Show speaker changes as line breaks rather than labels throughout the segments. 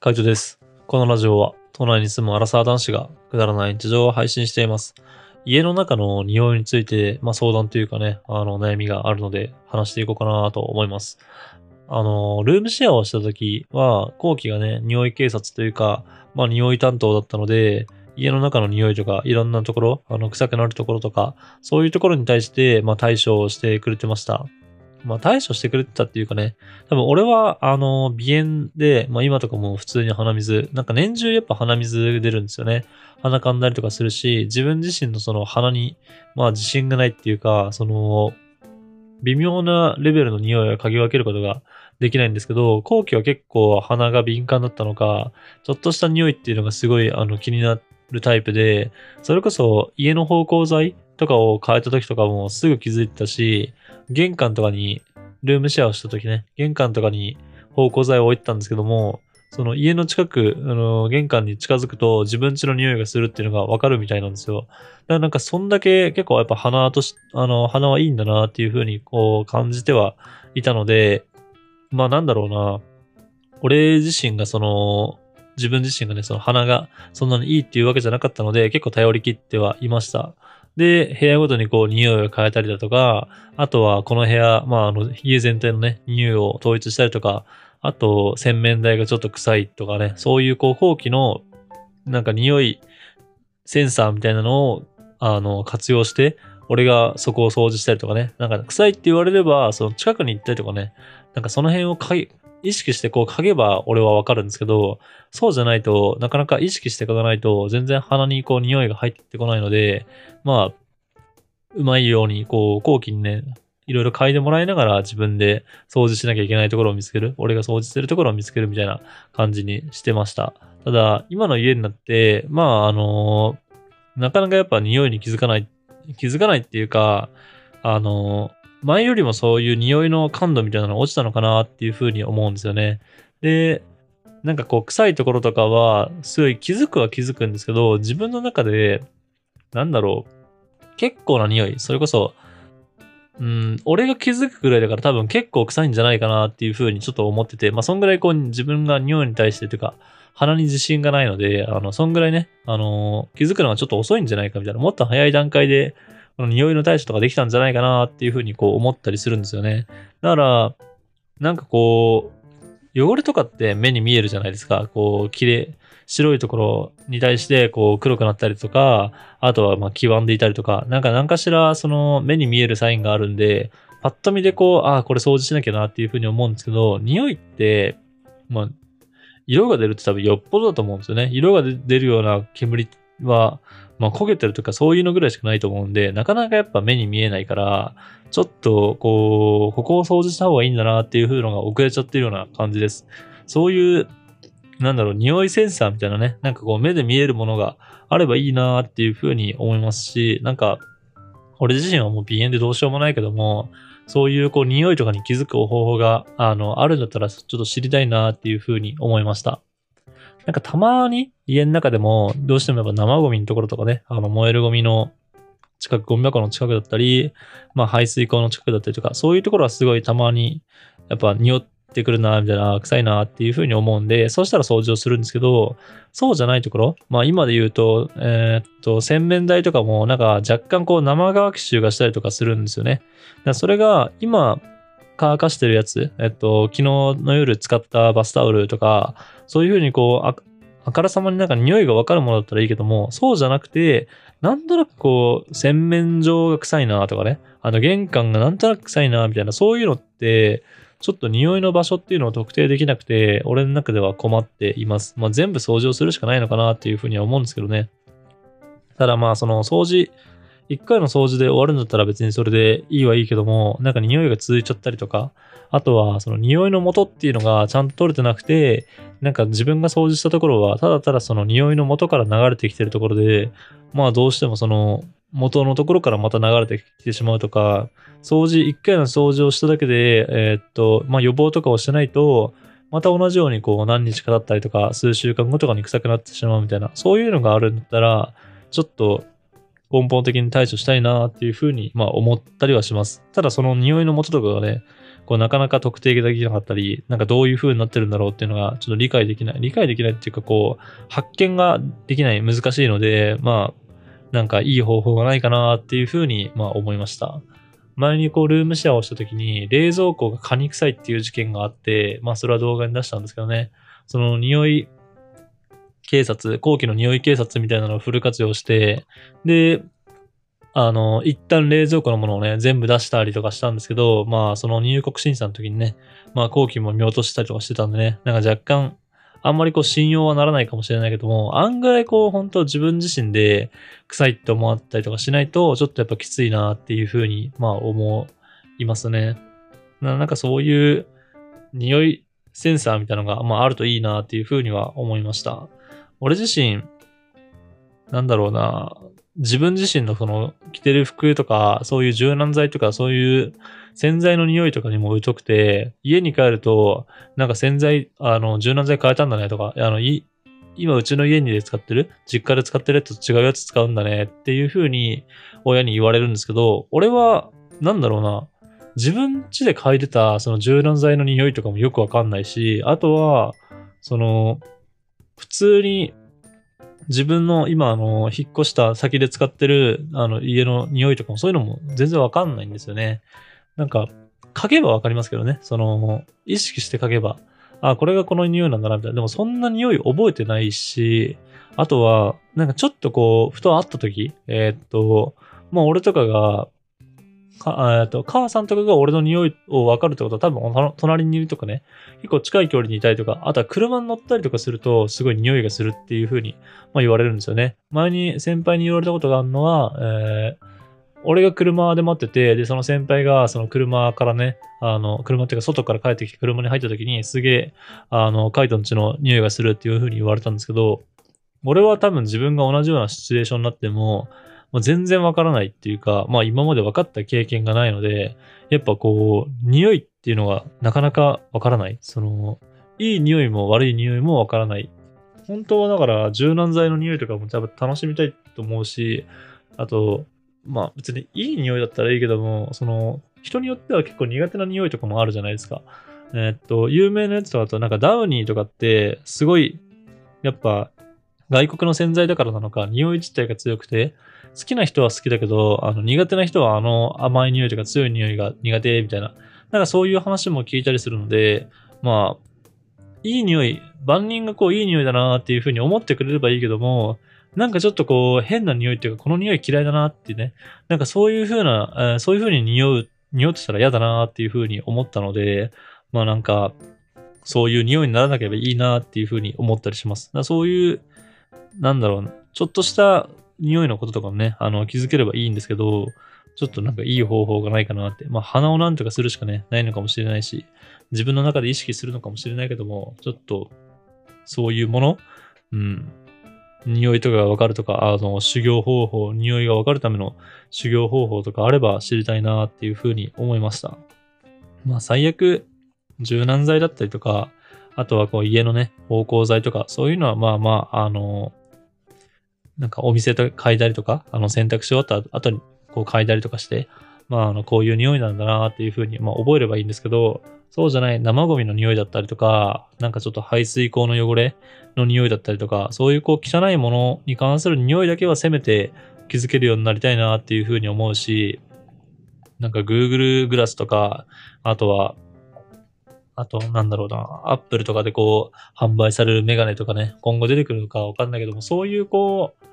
カイトです。このラジオは、都内に住むアラサー男子がくだらない日常を配信しています。家の中の匂いについて、まあ、相談というかね、あの、悩みがあるので、話していこうかなと思います。あの、ルームシェアをした時は、後期がね、匂い警察というか、まあ、匂い担当だったので、家の中の匂いとか、いろんなところ、あの、臭くなるところとか、そういうところに対して、まあ、対処をしてくれてました。まあ、対処してくれてたっていうかね、多分俺は、あの、鼻炎で、まあ今とかも普通に鼻水、なんか年中やっぱ鼻水出るんですよね。鼻かんだりとかするし、自分自身のその鼻に、まあ自信がないっていうか、その、微妙なレベルの匂いを嗅ぎ分けることができないんですけど、後期は結構鼻が敏感だったのか、ちょっとした匂いっていうのがすごいあの気になるタイプで、それこそ家の芳香剤とかを変えた時とかもすぐ気づいてたし、玄関とかに、ルームシェアをした時ね、玄関とかに芳香剤を置いてたんですけども、その家の近く、あの、玄関に近づくと自分家の匂いがするっていうのがわかるみたいなんですよ。だからなんかそんだけ結構やっぱ鼻とし、あの、鼻はいいんだなっていう風にこう感じてはいたので、まあなんだろうな、俺自身がその、自分自身がね、その鼻がそんなにいいっていうわけじゃなかったので、結構頼り切ってはいました。で、部屋ごとにこう匂いを変えたりだとか、あとはこの部屋、まああの家全体のね、匂いを統一したりとか、あと洗面台がちょっと臭いとかね、そういうこう後期のなんか匂いセンサーみたいなのをあの活用して、俺がそこを掃除したりとかね、なんか臭いって言われれば、その近くに行ったりとかね、なんかその辺をかい意識してこう嗅げば俺はわかるんですけど、そうじゃないと、なかなか意識して嗅がないと、全然鼻にこう匂いが入ってこないので、まあ、うまいように、こう、後期にね、いろいろ嗅いでもらいながら自分で掃除しなきゃいけないところを見つける。俺が掃除するところを見つけるみたいな感じにしてました。ただ、今の家になって、まあ、あのなかなかやっぱ匂いに気づかない、気づかないっていうか、あの前よりもそういう匂いの感度みたいなのが落ちたのかなっていうふうに思うんですよね。で、なんかこう臭いところとかは、すごい気づくは気づくんですけど、自分の中で、なんだろう、結構な匂い、それこそ、うん、俺が気づくぐらいだから多分結構臭いんじゃないかなっていうふうにちょっと思ってて、まあそんぐらいこう自分が匂いに対してというか、鼻に自信がないので、あの、そんぐらいね、あの気づくのがちょっと遅いんじゃないかみたいな、もっと早い段階で、この匂いの対処とかできたんじゃないかなっていうふうにこう思ったりするんですよね。だから、なんかこう、汚れとかって目に見えるじゃないですか。こう、綺麗、白いところに対してこう黒くなったりとか、あとはまあ黄ばんでいたりとか、なんか何かしらその目に見えるサインがあるんで、パッと見でこう、ああ、これ掃除しなきゃなっていうふうに思うんですけど、匂いって、まあ、色が出るって多分よっぽどだと思うんですよね。色が出るような煙っては、まあ焦げてるとかそういうのぐらいしかないと思うんで、なかなかやっぱ目に見えないから、ちょっとこう、ここを掃除した方がいいんだなっていう風のが遅れちゃってるような感じです。そういう、なんだろう、匂いセンサーみたいなね、なんかこう目で見えるものがあればいいなっていう風に思いますし、なんか、俺自身はもう鼻炎でどうしようもないけども、そういうこう匂いとかに気づく方法が、あの、あるんだったらちょっと知りたいなっていう風に思いました。なんかたまに家の中でもどうしてもやっぱ生ゴミのところとかね、あの燃えるゴミの近く、ゴミ箱の近くだったり、まあ排水溝の近くだったりとか、そういうところはすごいたまにやっぱ匂ってくるな、みたいな、臭いなっていうふうに思うんで、そうしたら掃除をするんですけど、そうじゃないところ、まあ今で言うと、えーっと、洗面台とかもなんか若干こう生乾き臭がしたりとかするんですよね。だそれが今乾かしてるやつ、えっと、昨日の夜使ったバスタオルとか、そういうふうにこう、ああからさまになんか匂いがわかるものだったらいいけども、そうじゃなくて、なんとなくこう、洗面所が臭いなとかね、あの玄関がなんとなく臭いなみたいな、そういうのって、ちょっと匂いの場所っていうのを特定できなくて、俺の中では困っています。まあ全部掃除をするしかないのかなっていうふうには思うんですけどね。ただまあその掃除、一回の掃除で終わるんだったら別にそれでいいはいいけども、なんか匂いが続いちゃったりとか、あとはその匂いの元っていうのがちゃんと取れてなくて、なんか自分が掃除したところはただただその匂いの元から流れてきてるところで、まあどうしてもその元のところからまた流れてきてしまうとか、掃除、一回の掃除をしただけで、えーっと、まあ予防とかをしてないと、また同じようにこう何日か経ったりとか、数週間後とかに臭くなってしまうみたいな、そういうのがあるんだったら、ちょっと根本的に対処したいなっていうふうに、まあ思ったりはします。ただその匂いの元とかがね、こうなかなか特定できなかったり、なんかどういう風になってるんだろうっていうのがちょっと理解できない。理解できないっていうかこう、発見ができない、難しいので、まあ、なんかいい方法がないかなっていう風に、まあ思いました。前にこうルームシェアをした時に冷蔵庫が蚊に臭いっていう事件があって、まあそれは動画に出したんですけどね。その匂い警察、後期の匂い警察みたいなのをフル活用して、で、あの、一旦冷蔵庫のものをね、全部出したりとかしたんですけど、まあ、その入国審査の時にね、まあ、後期も見落としたりとかしてたんでね、なんか若干、あんまりこう信用はならないかもしれないけども、案外こう本当自分自身で臭いって思ったりとかしないと、ちょっとやっぱきついなっていうふうに、まあ思いますね。なんかそういう匂いセンサーみたいなのが、まああるといいなっていうふうには思いました。俺自身、なんだろうな、自分自身のその着てる服とか、そういう柔軟剤とか、そういう洗剤の匂いとかにも疎くて、家に帰ると、なんか洗剤、あの、柔軟剤変えたんだねとか、あの、い、今うちの家にで使ってる実家で使ってるやつと違うやつ使うんだねっていう風に親に言われるんですけど、俺は、なんだろうな、自分家で嗅いでたその柔軟剤の匂いとかもよくわかんないし、あとは、その、普通に自分の今、あの、引っ越した先で使ってる、あの、家の匂いとかもそういうのも全然わかんないんですよね。なんか、嗅げばわかりますけどね。その、意識して嗅げば、あ、これがこの匂いなんだな、みたいな。でもそんな匂い覚えてないし、あとは、なんかちょっとこう、ふと会った時、えー、っと、まあ俺とかが、か、えっと、母さんとかが俺の匂いを分かるってことは多分隣にいるとかね、結構近い距離にいたりとか、あとは車に乗ったりとかするとすごい匂いがするっていう風に、まあ、言われるんですよね。前に先輩に言われたことがあるのは、えー、俺が車で待ってて、で、その先輩がその車からね、あの、車っていうか外から帰ってきて車に入った時にすげえ、あの、カイトンちの匂いがするっていう風に言われたんですけど、俺は多分自分が同じようなシチュエーションになっても、まあ、全然わからないっていうか、まあ今まで分かった経験がないので、やっぱこう、匂いっていうのがなかなかわからない。その、いい匂いも悪い匂いもわからない。本当はだから柔軟剤の匂いとかも多分楽しみたいと思うし、あと、まあ別にいい匂いだったらいいけども、その、人によっては結構苦手な匂いとかもあるじゃないですか。え、っと、有名なやつとかだとなんかダウニーとかってすごい、やっぱ外国の洗剤だからなのか、匂い自体が強くて、好きな人は好きだけど、あの、苦手な人はあの甘い匂いとか強い匂いが苦手みたいな、なんかそういう話も聞いたりするので、まあ、いい匂い、万人がこういい匂いだなっていう風に思ってくれればいいけども、なんかちょっとこう変な匂いっていうか、この匂い嫌いだなってね、なんかそういう風な、えー、そういう風に匂う、匂ってたら嫌だなっていう風に思ったので、まあなんか、そういう匂いにならなければいいなっていう風に思ったりします。だそういうなんだろう、ちょっとした匂いのこととかもね、あの、気づければいいんですけど、ちょっとなんかいい方法がないかなって。まあ、鼻をなんとかするしかね、ないのかもしれないし、自分の中で意識するのかもしれないけども、ちょっと、そういうものうん。匂いとかがわかるとか、あの、修行方法、匂いがわかるための修行方法とかあれば知りたいなっていうふうに思いました。まあ、最悪、柔軟剤だったりとか、あとはこう家のね、芳香剤とか、そういうのはまあまあ、あの、なんかお店と嗅いだりとか、あの選択肢終わった後にこう嗅いだりとかして、まああのこういう匂いなんだなっていうふうに、まあ覚えればいいんですけど、そうじゃない生ゴミの匂いだったりとか、なんかちょっと排水口の汚れの匂いだったりとか、そういうこう汚いものに関する匂いだけはせめて気づけるようになりたいなっていうふうに思うし、なんか Google グラスとか、あとは、あと、なんだろうな、Apple とかでこう、販売されるメガネとかね、今後出てくるのかわかんないけども、そういうこう、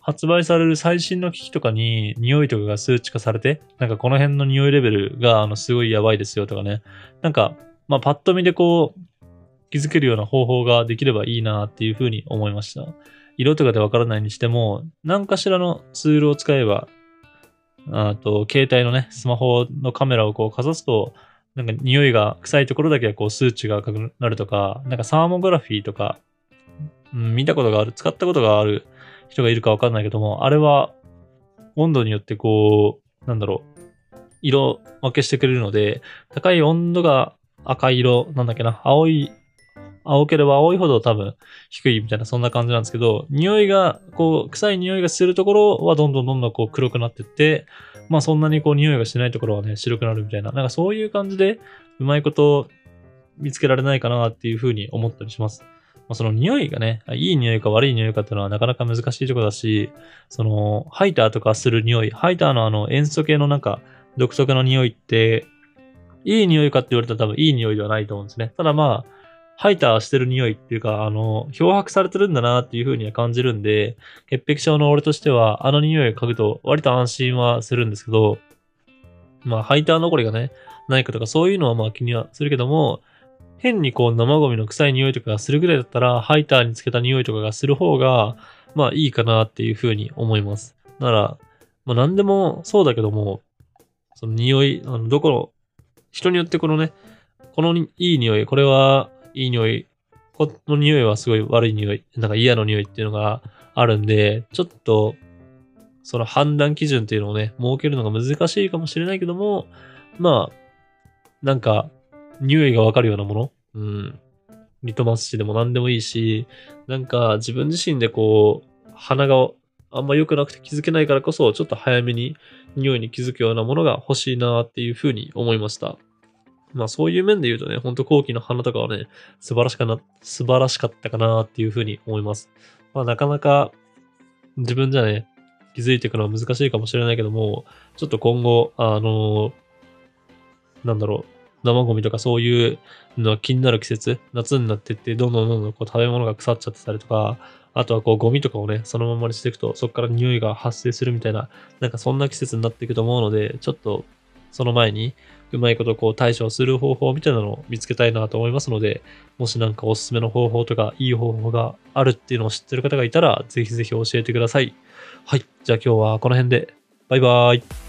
発売される最新の機器とかに匂いとかが数値化されて、なんかこの辺の匂いレベルがあのすごいやばいですよとかね。なんか、まあパッと見でこう気づけるような方法ができればいいなっていうふうに思いました。色とかでわからないにしても、何かしらのツールを使えば、あと、携帯のね、スマホのカメラをこうかざすと、なんか匂いが臭いところだけはこう数値が赤くなるとか、なんかサーモグラフィーとか、うん、見たことがある、使ったことがある人がいるかわかんないけども、あれは温度によってこう、なんだろう、色分けしてくれるので、高い温度が赤色、なんだっけな、青い青ければ青いほど多分低いみたいな、そんな感じなんですけど、匂いが、こう、臭い匂いがするところはどんどんどんどんこう黒くなってって、まあそんなにこう匂いがしないところはね、白くなるみたいな、なんかそういう感じで、うまいこと見つけられないかなっていうふうに思ったりします。まあ、その匂いがね、いい匂いか悪い匂いかっていうのはなかなか難しいところだし、その、ハイターとかする匂い、ハイターのあの塩素系のなんか独特の匂いって、いい匂いかって言われたら多分いい匂いではないと思うんですね。ただまあ、ハイターしてる匂いっていうか、あの、漂白されてるんだなっていう風には感じるんで、潔癖症の俺としては、あの匂いを嗅ぐと割と安心はするんですけど、まあ、ハイター残りがね、ないかとかそういうのはまあ気にはするけども、変にこう生ゴミの臭い匂いとかがするぐらいだったら、ハイターにつけた匂いとかがする方が、まあいいかなっていう風に思います。なら、まあ何でもそうだけども、その匂い、あの、どこの、人によってこのね、このいい匂い、これはいい匂い、この匂いはすごい悪い匂い、なんか嫌な匂いっていうのがあるんで、ちょっと、その判断基準っていうのをね、設けるのが難しいかもしれないけども、まあ、なんか、匂いがわかるようなものうん。リトマス紙でも何でもいいし、なんか自分自身でこう、鼻があんま良くなくて気づけないからこそ、ちょっと早めに匂いに気づくようなものが欲しいなっていうふうに思いました。まあそういう面で言うとね、ほんと後期の花とかはね、素晴らしかな、素晴らしかったかなっていうふうに思います。まあなかなか自分じゃね、気づいていくのは難しいかもしれないけども、ちょっと今後、あのなんだろう、生ゴミとかそういうのが気になる季節、夏になってって、どんどんどんどんこう食べ物が腐っちゃってたりとか、あとはこうゴミとかをね、そのままにしていくと、そこから匂いが発生するみたいな、なんかそんな季節になっていくと思うので、ちょっとその前にうまいことこう対処する方法みたいなのを見つけたいなと思いますので、もしなんかおすすめの方法とかいい方法があるっていうのを知ってる方がいたら、ぜひぜひ教えてください。はい。じゃあ今日はこの辺で。バイバーイ。